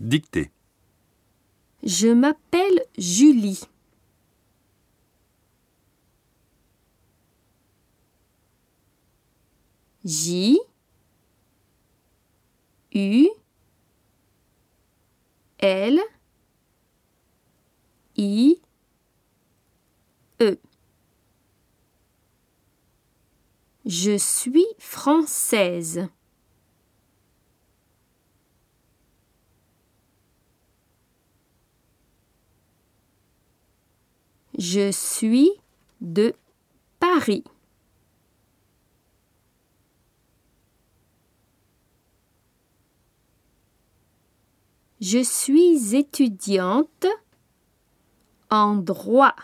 Dictée. Je m'appelle Julie. J U L I E Je suis française. Je suis de Paris. Je suis étudiante en droit.